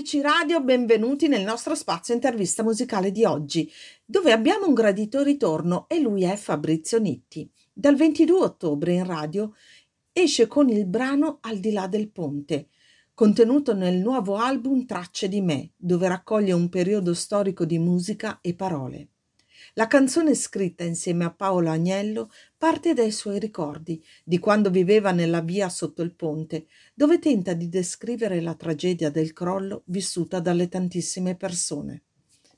ABC Radio, benvenuti nel nostro spazio intervista musicale di oggi, dove abbiamo un gradito ritorno e lui è Fabrizio Nitti. Dal 22 ottobre in radio esce con il brano Al di là del ponte, contenuto nel nuovo album Tracce di me, dove raccoglie un periodo storico di musica e parole. La canzone scritta insieme a Paolo Agnello parte dai suoi ricordi di quando viveva nella via sotto il ponte, dove tenta di descrivere la tragedia del crollo vissuta dalle tantissime persone.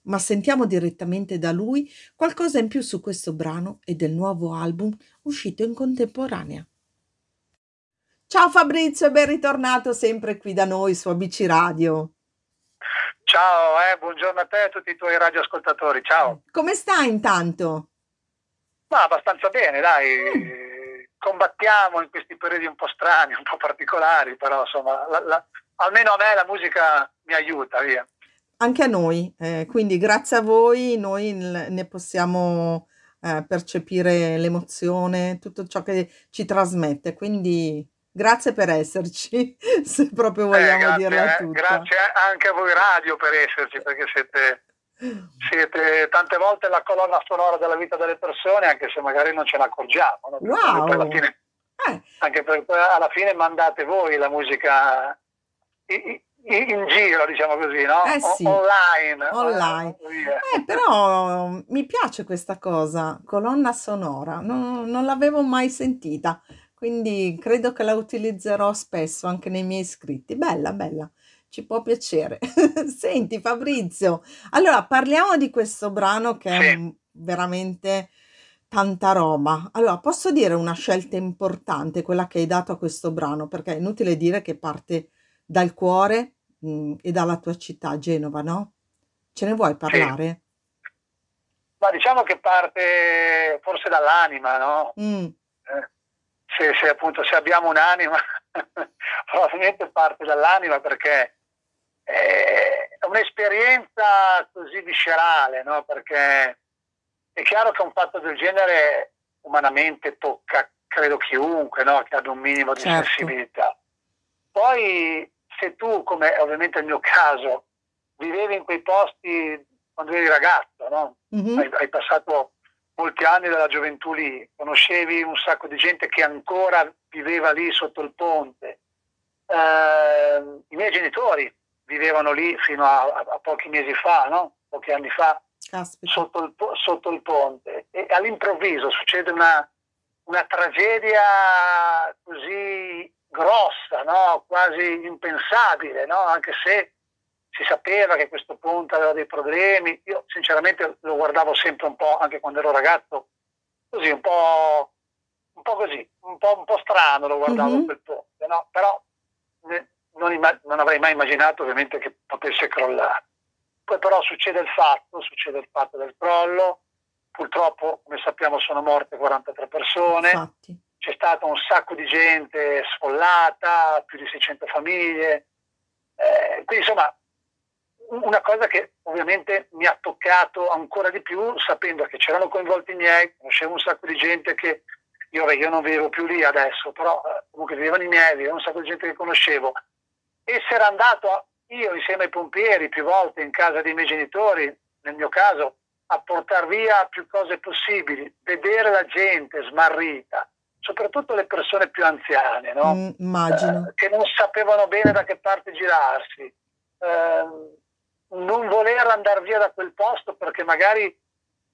Ma sentiamo direttamente da lui qualcosa in più su questo brano e del nuovo album uscito in contemporanea. Ciao Fabrizio e ben ritornato sempre qui da noi su ABC Radio. Ciao, eh, buongiorno a te e a tutti i tuoi radioascoltatori, ciao. Come stai intanto? Ma abbastanza bene, dai. Combattiamo in questi periodi un po' strani, un po' particolari, però insomma, la, la, almeno a me la musica mi aiuta, via. Anche a noi, eh, quindi grazie a voi noi ne possiamo eh, percepire l'emozione, tutto ciò che ci trasmette, quindi Grazie per esserci, se proprio vogliamo eh, grazie, dirla tutta. Grazie anche a voi radio per esserci, perché siete, siete, tante volte la colonna sonora della vita delle persone, anche se magari non ce ne accorgiamo. No? Wow! Fine, eh. Anche perché alla fine mandate voi la musica in, in giro, diciamo così, no? Eh sì. online. Online. Eh, però mi piace questa cosa, colonna sonora, non, non l'avevo mai sentita quindi credo che la utilizzerò spesso anche nei miei scritti. Bella, bella, ci può piacere. Senti Fabrizio, allora parliamo di questo brano che è veramente tanta roba. Allora, posso dire una scelta importante, quella che hai dato a questo brano, perché è inutile dire che parte dal cuore, mm, e dalla tua città, Genova, no? Ce ne vuoi parlare? Ma diciamo che parte forse dall'anima, no? Mm, se, se appunto se abbiamo un'anima, probabilmente parte dall'anima perché è un'esperienza così viscerale, no? Perché è chiaro che un fatto del genere umanamente tocca, credo, chiunque, no? Che abbia un minimo di certo. sensibilità. Poi se tu, come è ovviamente il mio caso, vivevi in quei posti quando eri ragazzo, no? Mhm. Hai, hai passato molti anni della gioventù lì, conoscevi un sacco di gente che ancora viveva lì sotto il ponte. Eh, I miei genitori vivevano lì fino a, a- a pochi mesi fa, no? pochi anni fa, sotto il, sotto il ponte. E all'improvviso succede una, una tragedia così grossa, no? quasi impensabile, no? anche se si sapeva che questo ponte aveva dei problemi. Io sinceramente lo guardavo sempre un po', anche quando ero ragazzo, così un po', un po' così, un po', un po' strano lo guardavo Mhm. quel ponte, no? però ne- non, imma- non avrei mai immaginato ovviamente che potesse crollare. Poi però succede il fatto, succede il fatto del crollo, purtroppo come sappiamo sono morte 43 persone, Infatti. c'è stato un sacco di gente sfollata, più di 600 famiglie, Eh, quindi insomma una cosa che ovviamente mi ha toccato ancora di più sapendo che c'erano coinvolti i miei, conoscevo un sacco di gente che io, io non vivevo più lì adesso, però eh, comunque vivevano i miei, viveva un sacco di gente che conoscevo. Essere andato io insieme ai pompieri più volte in casa dei miei genitori, nel mio caso, a portare via più cose possibili, vedere la gente smarrita, soprattutto le persone più anziane, no? Mm. Eh, che non sapevano bene da che parte girarsi, Ehm, non voler andare via da quel posto perché magari,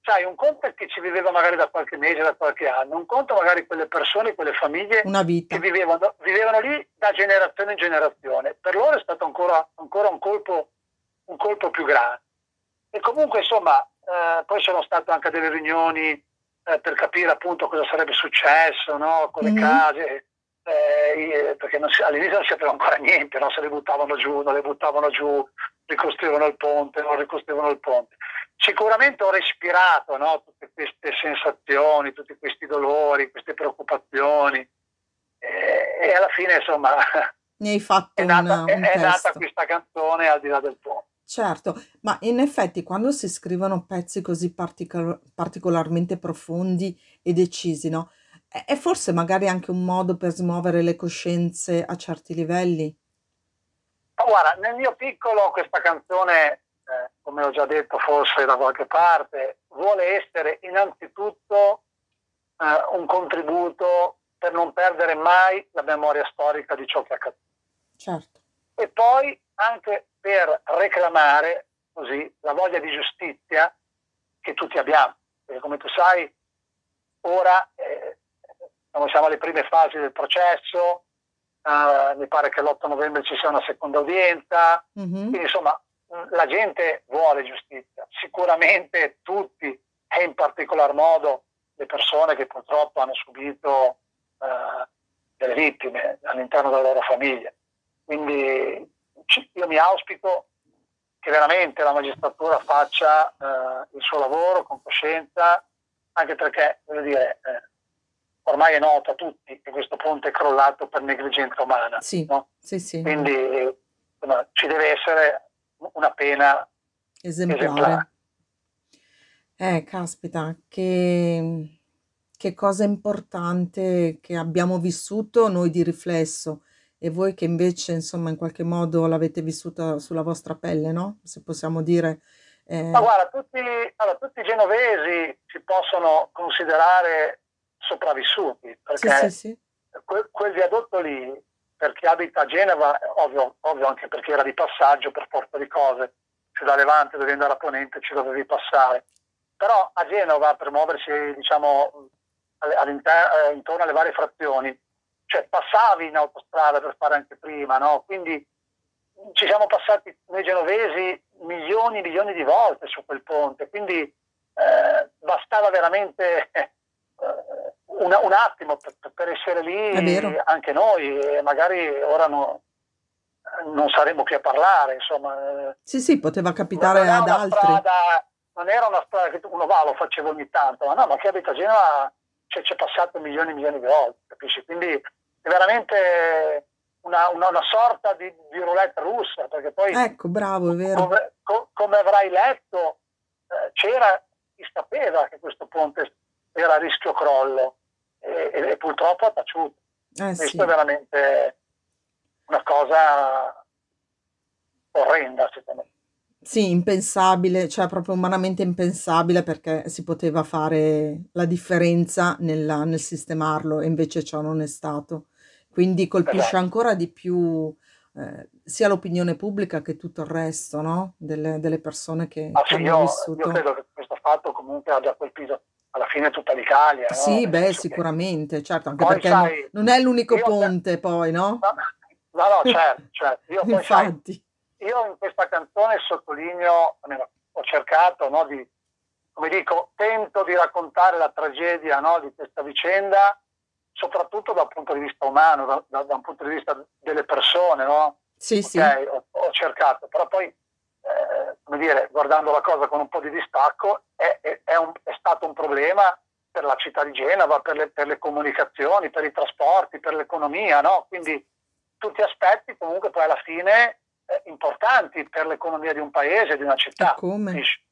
sai, un conto è che ci viveva magari da qualche mese, da qualche anno, un conto magari quelle persone, quelle famiglie che vivevano, vivevano lì da generazione in generazione. Per loro è stato ancora, ancora un, colpo, un colpo più grande. E comunque, insomma, eh, poi sono state anche delle riunioni eh, per capire appunto cosa sarebbe successo no? con le Mhm. case, eh, perché non all'inizio non si sapeva ancora niente, no? se le buttavano giù, non le buttavano giù, ricostruivano il ponte, non ricostruivano il ponte. Sicuramente ho respirato no? tutte queste sensazioni, tutti questi dolori, queste preoccupazioni e, e alla fine insomma Ne hai fatto è un, nata, è- un è nata testo. questa canzone al di là del ponte. Certo, ma in effetti quando si scrivono pezzi così particol- particolarmente profondi e decisi, no? È, forse magari anche un modo per smuovere le coscienze a certi livelli. guarda, nel mio piccolo questa canzone, eh, come ho già detto forse da qualche parte, vuole essere innanzitutto eh, un contributo per non perdere mai la memoria storica di ciò che è accaduto. Certo. E poi anche per reclamare così la voglia di giustizia che tutti abbiamo. Perché come tu sai, ora eh, siamo alle prime fasi del processo, eh, mi pare che l'8 novembre ci sia una seconda udienza, mm-hmm. quindi insomma la gente vuole giustizia, sicuramente tutti e in particolar modo le persone che purtroppo hanno subito eh, delle vittime all'interno della loro famiglia. Quindi io mi auspico che veramente la magistratura faccia eh, il suo lavoro con coscienza, anche perché, voglio dire, eh, ormai è noto a tutti che questo ponte è crollato per negligenza umana. Sì, no? sì, sì. Quindi insomma, ci deve essere una pena esemplare. esemplare. Eh, caspita, che, che cosa importante che abbiamo vissuto noi di riflesso e voi che invece, insomma, in qualche modo l'avete vissuta sulla vostra pelle, no? Se possiamo dire. Eh... Ma guarda, tutti, allora, tutti i genovesi si possono considerare sopravvissuti, perché sì, sì, sì. Quel, quel, viadotto lì, per chi abita a Genova, ovvio, ovvio anche perché era di passaggio per forza di cose, se da Levante dovevi andare a Ponente ci dovevi passare, però a Genova per muoversi diciamo eh, intorno alle varie frazioni, cioè passavi in autostrada per fare anche prima, no? quindi ci siamo passati noi genovesi milioni e milioni di volte su quel ponte, quindi eh, bastava veramente eh, una, un attimo per, per essere lì anche noi e magari ora no, non saremmo qui a parlare, insomma. Sì, sì, poteva capitare ad altri. Strada, non era una strada che uno va, lo facevo ogni tanto, ma no, ma chi abita a Genova cioè, c'è passato milioni e milioni di volte, capisci? Quindi è veramente una, una, una sorta di, di, roulette russa, perché poi... Ecco, bravo, è vero. Come, co, come avrai letto, eh, c'era, chi sapeva che questo ponte era a rischio crollo e, e purtroppo ha taciuto. Eh, Questo sì. è veramente una cosa orrenda, secondo me. Sì, impensabile, cioè proprio umanamente impensabile perché si poteva fare la differenza nella, nel sistemarlo e invece ciò non è stato. Quindi colpisce esatto. ancora di più eh, sia l'opinione pubblica che tutto il resto no? delle, delle, persone che, ah, che sì, hanno io, vissuto. Io credo che questo fatto comunque abbia colpito alla fine tutta l'Italia. No? Sì, beh, sicuramente, che... certo, anche poi perché sai, non è l'unico ponte per... poi, no? No, no, no certo, certo. Io, poi, Infatti. Sai, io in questa canzone sottolineo, ho cercato no, di, come dico, tento di raccontare la tragedia no, di questa vicenda, soprattutto dal punto di vista umano, da, da, da un punto di vista delle persone, no? Sì, okay, sì. Ho, ho cercato, però poi come dire, guardando la cosa con un po' di distacco, è, è, è, un, è stato un problema per la città di Genova, per le, per le comunicazioni, per i trasporti, per l'economia, no? Quindi tutti aspetti comunque poi alla fine eh, importanti per l'economia di un paese, di una città. E come? Capisci?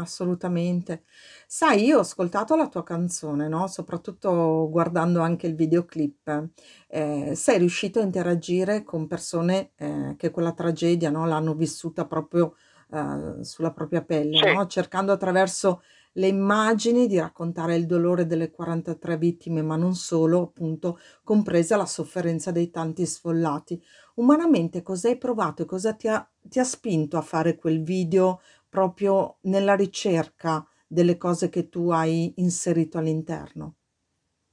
Assolutamente. Sai, io ho ascoltato la tua canzone, no? Soprattutto guardando anche il videoclip. Eh, sei riuscito a interagire con persone eh, che quella tragedia, no, l'hanno vissuta proprio eh, sulla propria pelle, Sì, no? Cercando attraverso le immagini di raccontare il dolore delle 43 vittime, ma non solo, appunto, compresa la sofferenza dei tanti sfollati. Umanamente cosa hai provato e cosa ti ha, ti ha spinto a fare quel video proprio nella ricerca delle cose che tu hai inserito all'interno?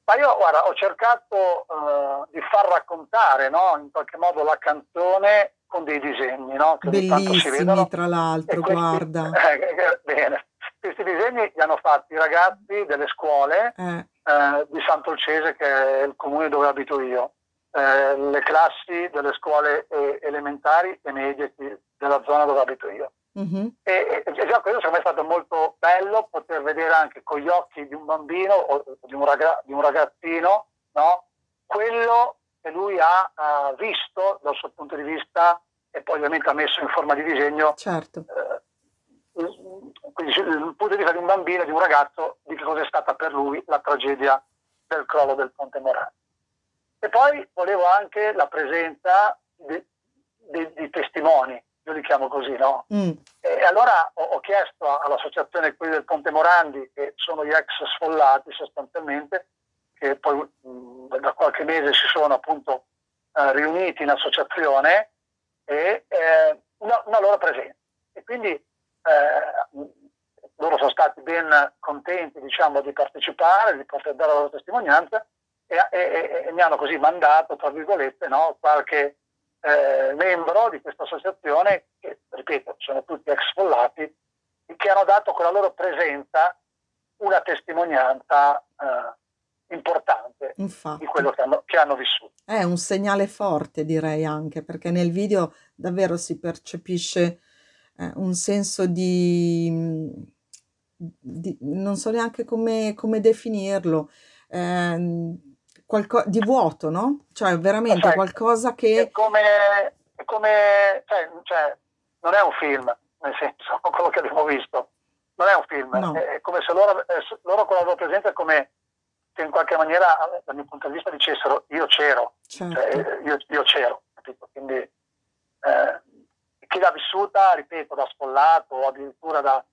Ma io, guarda, ho cercato uh, di far raccontare, no, in qualche modo la canzone con dei disegni, no, che Bellissimi, tra l'altro, guarda. Eh, bene. Questi disegni li hanno fatti i ragazzi delle scuole eh. Eh, di Sant'Olcese, che è il comune dove abito io, eh, le classi delle scuole eh, elementari e medie della zona dove abito io. Mm-hmm. E, e, già questo secondo me è stato molto bello poter vedere anche con gli occhi di un bambino o di un, raga, di un ragazzino no? quello che lui ha uh, visto dal suo punto di vista e poi ovviamente ha messo in forma di disegno certo. eh, quindi dal punto di vista di un bambino, di un ragazzo, di che cosa è stata per lui la tragedia del crollo del Ponte Morano. E poi volevo anche la presenza di, di, di testimoni, io li chiamo così, no? Mm. E allora ho, ho chiesto all'associazione quelli del Ponte Morandi, che sono gli ex sfollati sostanzialmente, che poi mh, mm, da qualche mese si sono appunto eh, riuniti in associazione e eh, una, una, loro presenza. E quindi eh, loro sono stati ben contenti diciamo, di partecipare, di poter dare la loro testimonianza e, e, e mi hanno così mandato, tra virgolette, no, qualche eh, membro di questa associazione, che ripeto, sono tutti ex sfollati, che hanno dato con la loro presenza una testimonianza eh, importante Infatti. di quello che hanno, che hanno vissuto. È un segnale forte, direi anche, perché nel video davvero si percepisce eh, un senso di, di, non so neanche come, come definirlo, eh, qualco- di vuoto, no? Cioè veramente Sai, qualcosa che... È come, è come cioè, cioè, non è un film, nel senso, quello che abbiamo visto, non è un film, no. è, come se loro, loro con la loro presenza è come se in qualche maniera, dal mio punto di vista, dicessero io c'ero, cioè, certo. cioè, io, io, c'ero, capito? Quindi eh, chi l'ha vissuta, ripeto, da sfollato o addirittura da,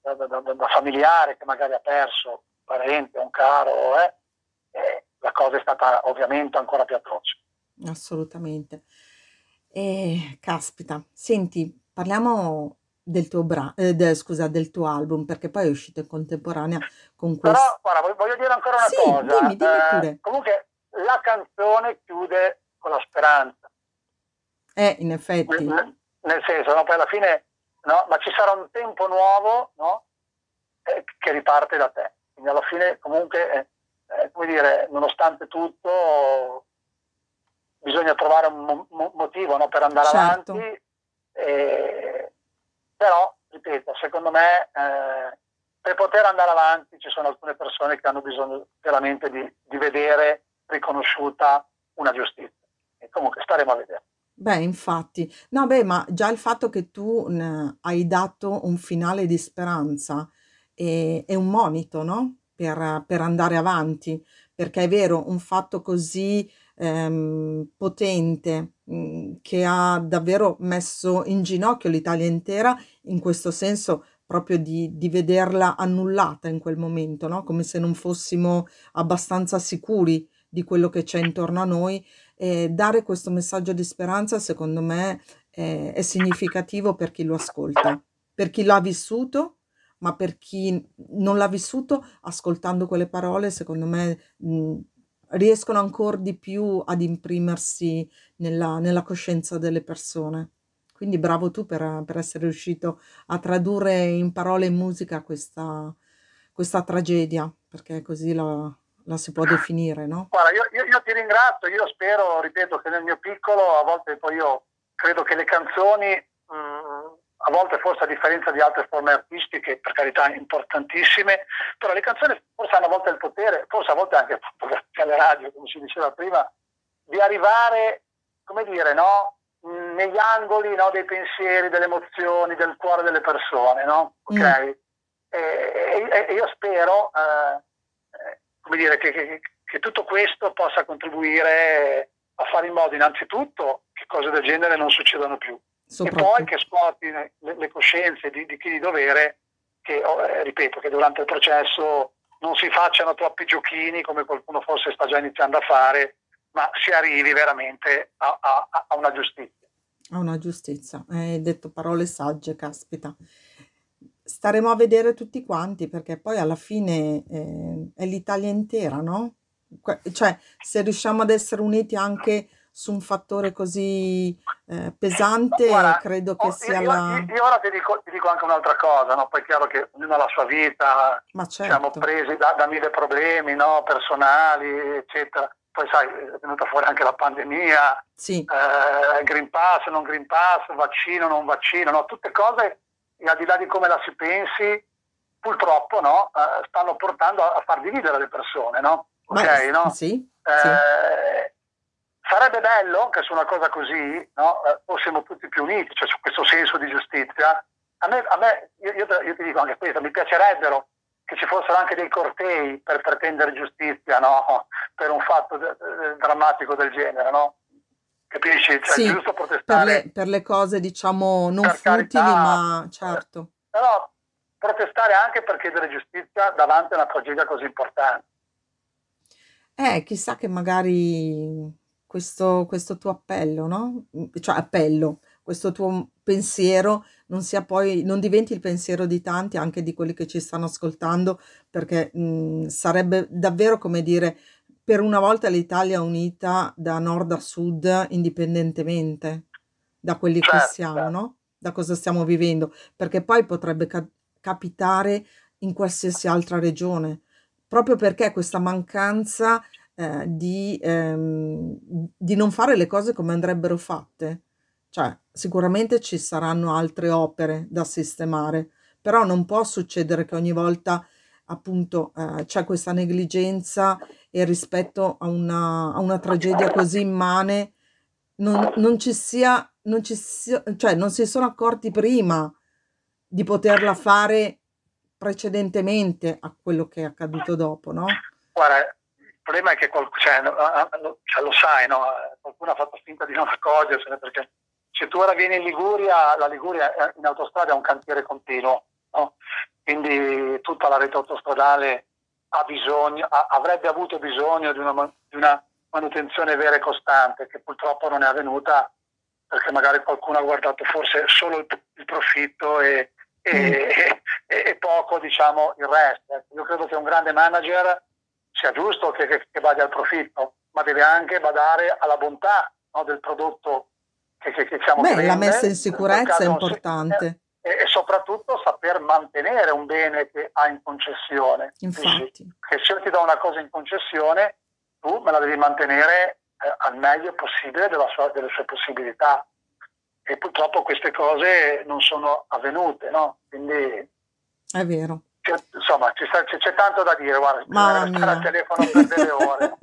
da, da, da, familiare che magari ha perso un parente, un caro, eh, eh, cosa è stata ovviamente ancora più atroce. Assolutamente. E, caspita, senti, parliamo del tuo, bra- eh, de- scusa, del tuo album, perché poi è uscito in contemporanea con questo. Però, guarda, voglio dire ancora una sì, cosa. Dimmi, dimmi eh, comunque, la canzone chiude con la speranza. Eh, in effetti. Nel, nel senso, no? poi alla fine, no? Ma ci sarà un tempo nuovo, no? Eh, che riparte da te. Quindi alla fine, comunque, eh, come dire, nonostante tutto, bisogna trovare un mo- motivo no, per andare certo. avanti. E, però, ripeto, secondo me, eh, per poter andare avanti ci sono alcune persone che hanno bisogno veramente di, di vedere riconosciuta una giustizia. E comunque staremo a vedere. Beh, infatti, no, beh, ma già il fatto che tu ne hai dato un finale di speranza è, è un monito, no? Per, per andare avanti, perché è vero, un fatto così ehm, potente mh, mm, che ha davvero messo in ginocchio l'Italia intera, in questo senso proprio di, di vederla annullata in quel momento, no? come se non fossimo abbastanza sicuri di quello che c'è intorno a noi. E dare questo messaggio di speranza, secondo me, è, è significativo per chi lo ascolta, per chi l'ha vissuto ma per chi non l'ha vissuto, ascoltando quelle parole, secondo me mh, riescono ancora di più ad imprimersi nella, nella, coscienza delle persone. Quindi bravo tu per, per, essere riuscito a tradurre in parole e musica questa, questa tragedia, perché così la, la, si può definire, no? Guarda, io, io, io ti ringrazio, io spero, ripeto, che nel mio piccolo, a volte poi io credo che le canzoni mh, a volte forse a differenza di altre forme artistiche, per carità importantissime, però le canzoni forse hanno a volte il potere, forse a volte anche alle radio, come si diceva prima, di arrivare, come dire, no? negli angoli no? dei pensieri, delle emozioni, del cuore delle persone, no? okay? mm. e, e, e, io spero eh, come dire, che, che, che tutto questo possa contribuire a fare in modo innanzitutto che cose del genere non succedano più e poi che scuoti le, le coscienze di, di, chi di dovere che, oh, eh, ripeto, che durante il processo non si facciano troppi giochini come qualcuno forse sta già iniziando a fare, ma si arrivi veramente a, a, a una giustizia. A una giustizia, hai detto parole sagge, caspita. Staremo a vedere tutti quanti perché poi alla fine eh, è l'Italia intera, no? Cioè, se riusciamo ad essere uniti anche su un fattore così eh, pesante, Guarda, credo che oh, sia io, la... Io, io ora ti dico, ti dico, anche un'altra cosa, no? poi è chiaro che ognuno ha la sua vita, Ma certo. siamo presi da, da mille problemi no? personali, eccetera. Poi sai, è venuta fuori anche la pandemia, sì. eh, Green Pass, non Green Pass, vaccino, non vaccino, no? tutte cose, al di là di come la si pensi, purtroppo no? eh, stanno portando a, a, far dividere le persone, no? Ok, Beh, no? Sì, eh, sì. Sarebbe bello che su una cosa così no, eh, fossimo tutti più uniti, cioè su questo senso di giustizia. A me, a me io, io, io, ti dico anche questo, mi piacerebbero che ci fossero anche dei cortei per pretendere giustizia no, per un fatto d- d- drammatico del genere. No? capisci? Cioè, Sì, è giusto per protestare le, per le cose, diciamo, non per futili, carità, ma certo. però protestare anche per chiedere giustizia davanti a una tragedia così importante. Eh, chissà che magari questo, questo tuo appello, no? Cioè appello, questo tuo pensiero non sia poi, non diventi il pensiero di tanti, anche di quelli che ci stanno ascoltando, perché mh, sarebbe davvero come dire, per una volta l'Italia unita da nord a sud, indipendentemente da quelli che Certo, siamo, certo. no? Da cosa stiamo vivendo, perché poi potrebbe ca- capitare in qualsiasi altra regione, proprio perché questa mancanza eh, di, ehm, di non fare le cose come andrebbero fatte. Cioè, sicuramente ci saranno altre opere da sistemare, però non può succedere che ogni volta appunto eh, c'è questa negligenza e rispetto a una, a una tragedia così immane non, non ci sia, non ci sia, cioè non si sono accorti prima di poterla fare precedentemente a quello che è accaduto dopo, no? Guarda, problema è che qualc- cioè, no, ah, ah, no, cioè, lo sai, no? qualcuno ha fatto finta di non accorgersene perché se tu ora vieni in Liguria, la Liguria è- in autostrada è un cantiere continuo, no? quindi tutta la rete autostradale ha bisogno, ha- avrebbe avuto bisogno di una, di una manutenzione vera e costante che purtroppo non è avvenuta perché magari qualcuno ha guardato forse solo il, il profitto e, e- Mm. e- e poco diciamo il resto. Ecco, Io credo che un grande manager sia giusto che, che, che vada al profitto, ma deve anche badare alla bontà no, del prodotto che, che, che che Beh, la messa in sicurezza è importante, e, e soprattutto saper mantenere un bene che ha in concessione. Infatti. Che se io ti do una cosa in concessione, tu me la devi mantenere eh, al meglio possibile della sua- delle sue possibilità. E purtroppo queste cose non sono avvenute, no? Quindi È vero. Insomma, c'è, c'è tanto da dire, guarda, Mamma stare al telefono per delle ore.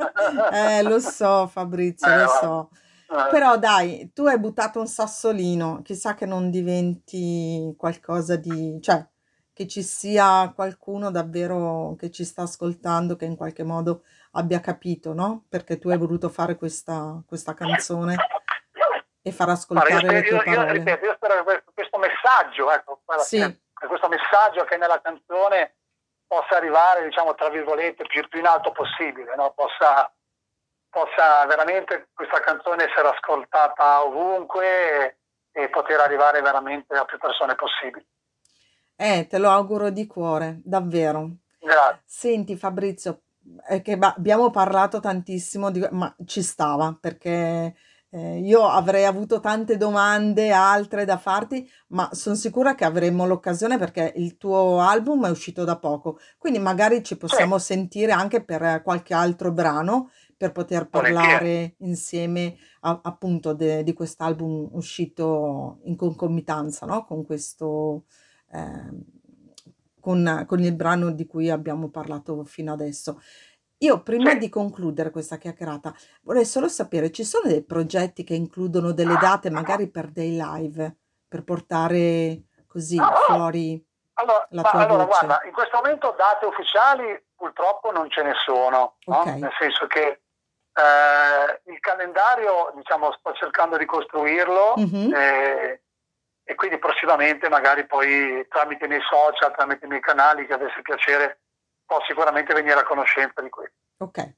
Eh, lo so, Fabrizio, Eh, lo so. Eh, Però dai, tu hai buttato un sassolino, chissà che non diventi qualcosa di, cioè, che ci sia qualcuno davvero che ci sta ascoltando, che in qualche modo abbia capito, no? Perché tu hai voluto fare questa, questa canzone e far Guarda, io, ascoltare le tue io, io parole. ripeto, io spero che questo, questo messaggio, ecco, guarda, Sì, che- questo messaggio che nella canzone possa arrivare, diciamo, tra virgolette, più, più in alto possibile, no? possa, possa veramente questa canzone essere ascoltata ovunque e, e poter arrivare veramente a più persone possibili. eh, te lo auguro di cuore, davvero. Grazie. Senti Fabrizio, è che abbiamo parlato tantissimo, di- ma ci stava perché eh, io avrei avuto tante domande, altre da farti, ma sono sicura che avremo l'occasione perché il tuo album è uscito da poco, quindi magari ci possiamo sentire anche per eh, qualche altro brano per poter parlare insieme a- appunto de- di quest'album uscito in concomitanza, no? Con questo ehm, con, con il brano di cui abbiamo parlato fino adesso. Io prima Sì. di concludere questa chiacchierata vorrei solo sapere, ci sono dei progetti che includono delle date magari per dei live, per portare così fuori Allora, la ma tua allora, voce? guarda, in questo momento date ufficiali purtroppo non ce ne sono, no? Ok, Nel senso che eh, il calendario, diciamo, sto cercando di costruirlo Mhm. eh, e quindi prossimamente magari poi tramite i miei social, tramite i miei canali che avesse piacere, può sicuramente venire a conoscenza di questo. ok.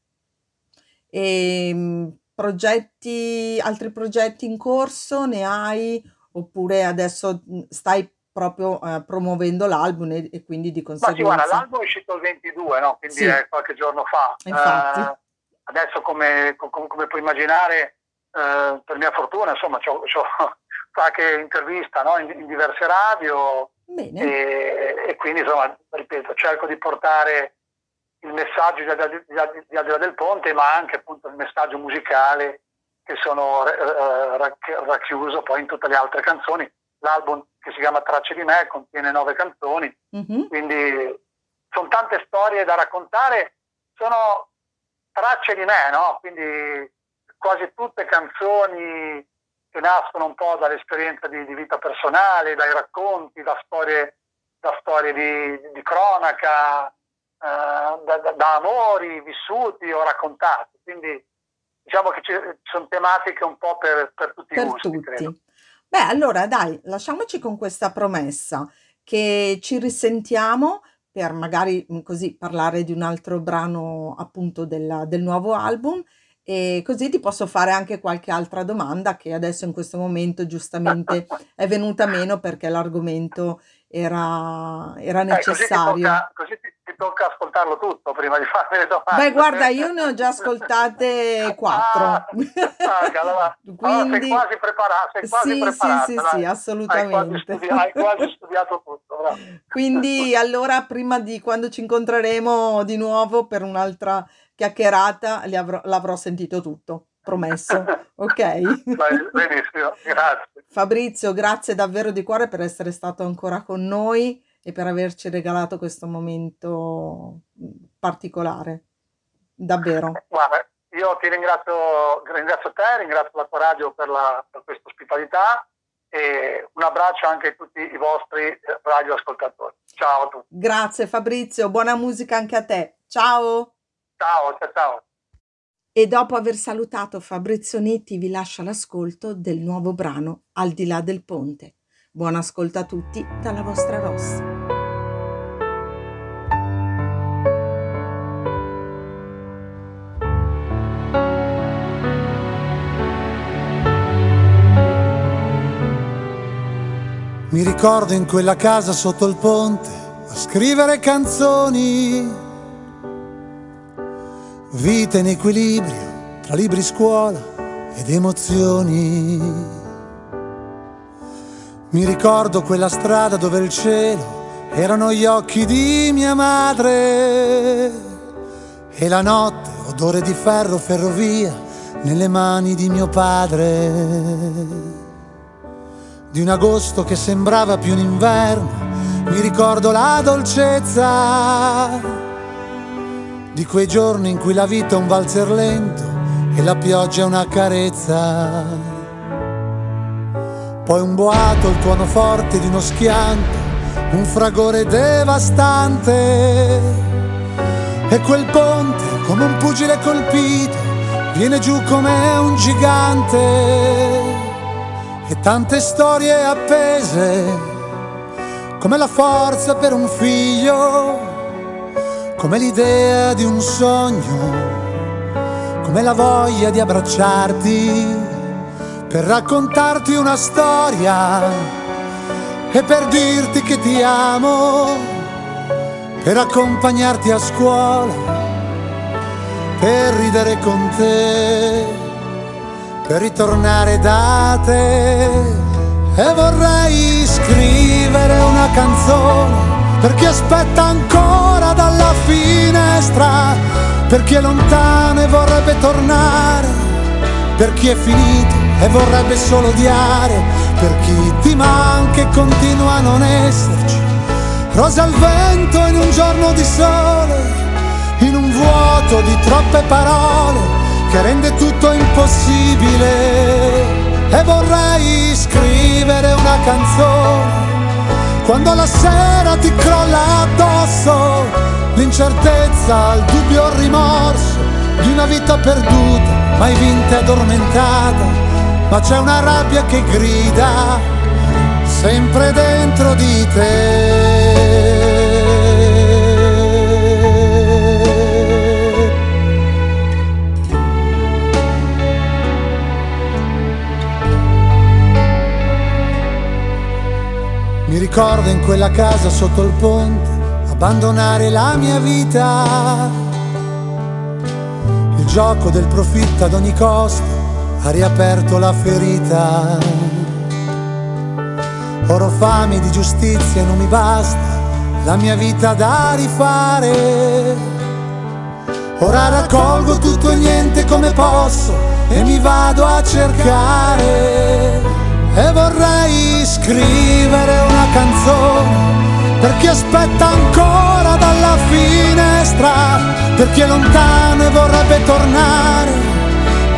E mm, progetti, altri progetti in corso ne hai? Oppure adesso stai proprio eh, promuovendo l'album e, e quindi di Ma sì, guarda, conseguenza? l'album è uscito il 22, no? Quindi Sì, è qualche giorno fa. infatti. Eh, adesso, come, com- come puoi immaginare, eh, per mia fortuna, insomma, ho qualche intervista no? in, in diverse radio Bene. e, e quindi, insomma, ripeto, cerco di portare il messaggio di, di, di, di là del ponte, ma anche appunto il messaggio musicale che sono eh, rac- racchiuso poi in tutte le altre canzoni. L'album che si chiama Tracce di me contiene nove canzoni, Mhm. quindi sono tante storie da raccontare, sono tracce di me, no? Quindi quasi tutte canzoni che nascono un po' dall'esperienza di, di vita personale, dai racconti, da storie, da storie di, di cronaca, eh, da, da- da amori vissuti o raccontati. Quindi diciamo che ci sono tematiche un po' per, per tutti per i gusti, tutti. credo. Beh, allora dai, lasciamoci con questa promessa che ci risentiamo per magari mm, così parlare di un altro brano appunto della- del nuovo album e così ti posso fare anche qualche altra domanda che adesso in questo momento giustamente è venuta meno perché l'argomento era, era Eh, così ti necessario. tocca, così ti, ti tocca ascoltarlo tutto prima di farmi le domande. Beh, guarda, io ne ho già ascoltate quattro. Ah, ah, allora, allora sei Quindi quasi preparata, sei quasi sì, sì, preparata, sì, dai. sì, Hai quasi, assolutamente. studi- hai quasi studiato tutto. bravo. Quindi allora prima di quando ci incontreremo di nuovo per un'altra chiacchierata avrò- l'avrò sentito tutto, promesso. Ok? Benissimo, grazie. Fabrizio, grazie davvero di cuore per essere stato ancora con noi e per averci regalato questo momento mm, particolare. Davvero. Guarda, io ti ringrazio, ringrazio te, ringrazio la radio per, la- per questa ospitalità e un abbraccio anche a tutti i vostri eh, radioascoltatori. Ciao a tutti. Grazie Fabrizio, buona musica anche a te. Ciao! Ciao, ciao, ciao. E dopo aver salutato Fabrizio Nitti vi lascio l'ascolto del nuovo brano Al di là del ponte. Buon ascolto a tutti dalla vostra Ross. Mi ricordo in quella casa sotto il ponte a scrivere canzoni, vita in equilibrio tra libri scuola ed emozioni. Mi ricordo quella strada dove il cielo erano gli occhi di mia madre e la notte odore di ferro ferrovia nelle mani di mio padre di un agosto che sembrava più un inverno, mi ricordo la dolcezza di quei giorni in cui la vita è un valzer lento e la pioggia è una carezza. Poi un boato, il tuono forte di uno schianto, un fragore devastante. E quel ponte, come un pugile colpito, viene giù come un gigante e tante storie appese, come la forza per un figlio, come l'idea di un sogno, come la voglia di abbracciarti per raccontarti una storia e per dirti che ti amo, per accompagnarti a scuola, per ridere con te per ritornare da te. E vorrei scrivere una canzone per chi aspetta ancora dalla finestra, per chi è lontano e vorrebbe tornare, per chi è finito e vorrebbe solo odiare, per chi ti manca e continua a non esserci. Rosa al vento in un giorno di sole, in un vuoto di troppe parole che rende tutto impossibile. E vorrei scrivere una canzone quando la sera ti crolla addosso l'incertezza, il dubbio, il rimorso di una vita perduta, mai vinta e addormentata, ma c'è una rabbia che grida sempre dentro di te. Ricordo in quella casa sotto il ponte abbandonare la mia vita. Il gioco del profitto ad ogni costo ha riaperto la ferita. Oro fame di giustizia non mi basta la mia vita da rifare. Ora raccolgo tutto e niente come posso e mi vado a cercare. E vorrei scrivere una canzone per chi aspetta ancora dalla finestra, per chi è lontano e vorrebbe tornare,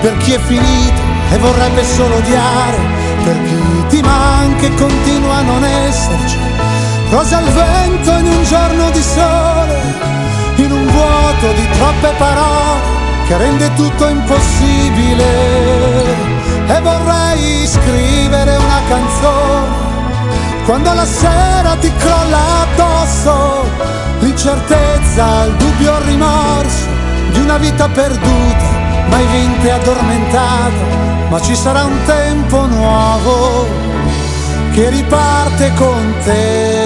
per chi è finito e vorrebbe solo odiare, per chi ti manca e continua a non esserci. Rosa al vento in un giorno di sole, in un vuoto di troppe parole che rende tutto impossibile e vorrei scrivere una canzone quando la sera ti crolla addosso l'incertezza, il dubbio, il rimorso di una vita perduta, mai vinta e addormentata, ma ci sarà un tempo nuovo che riparte con te.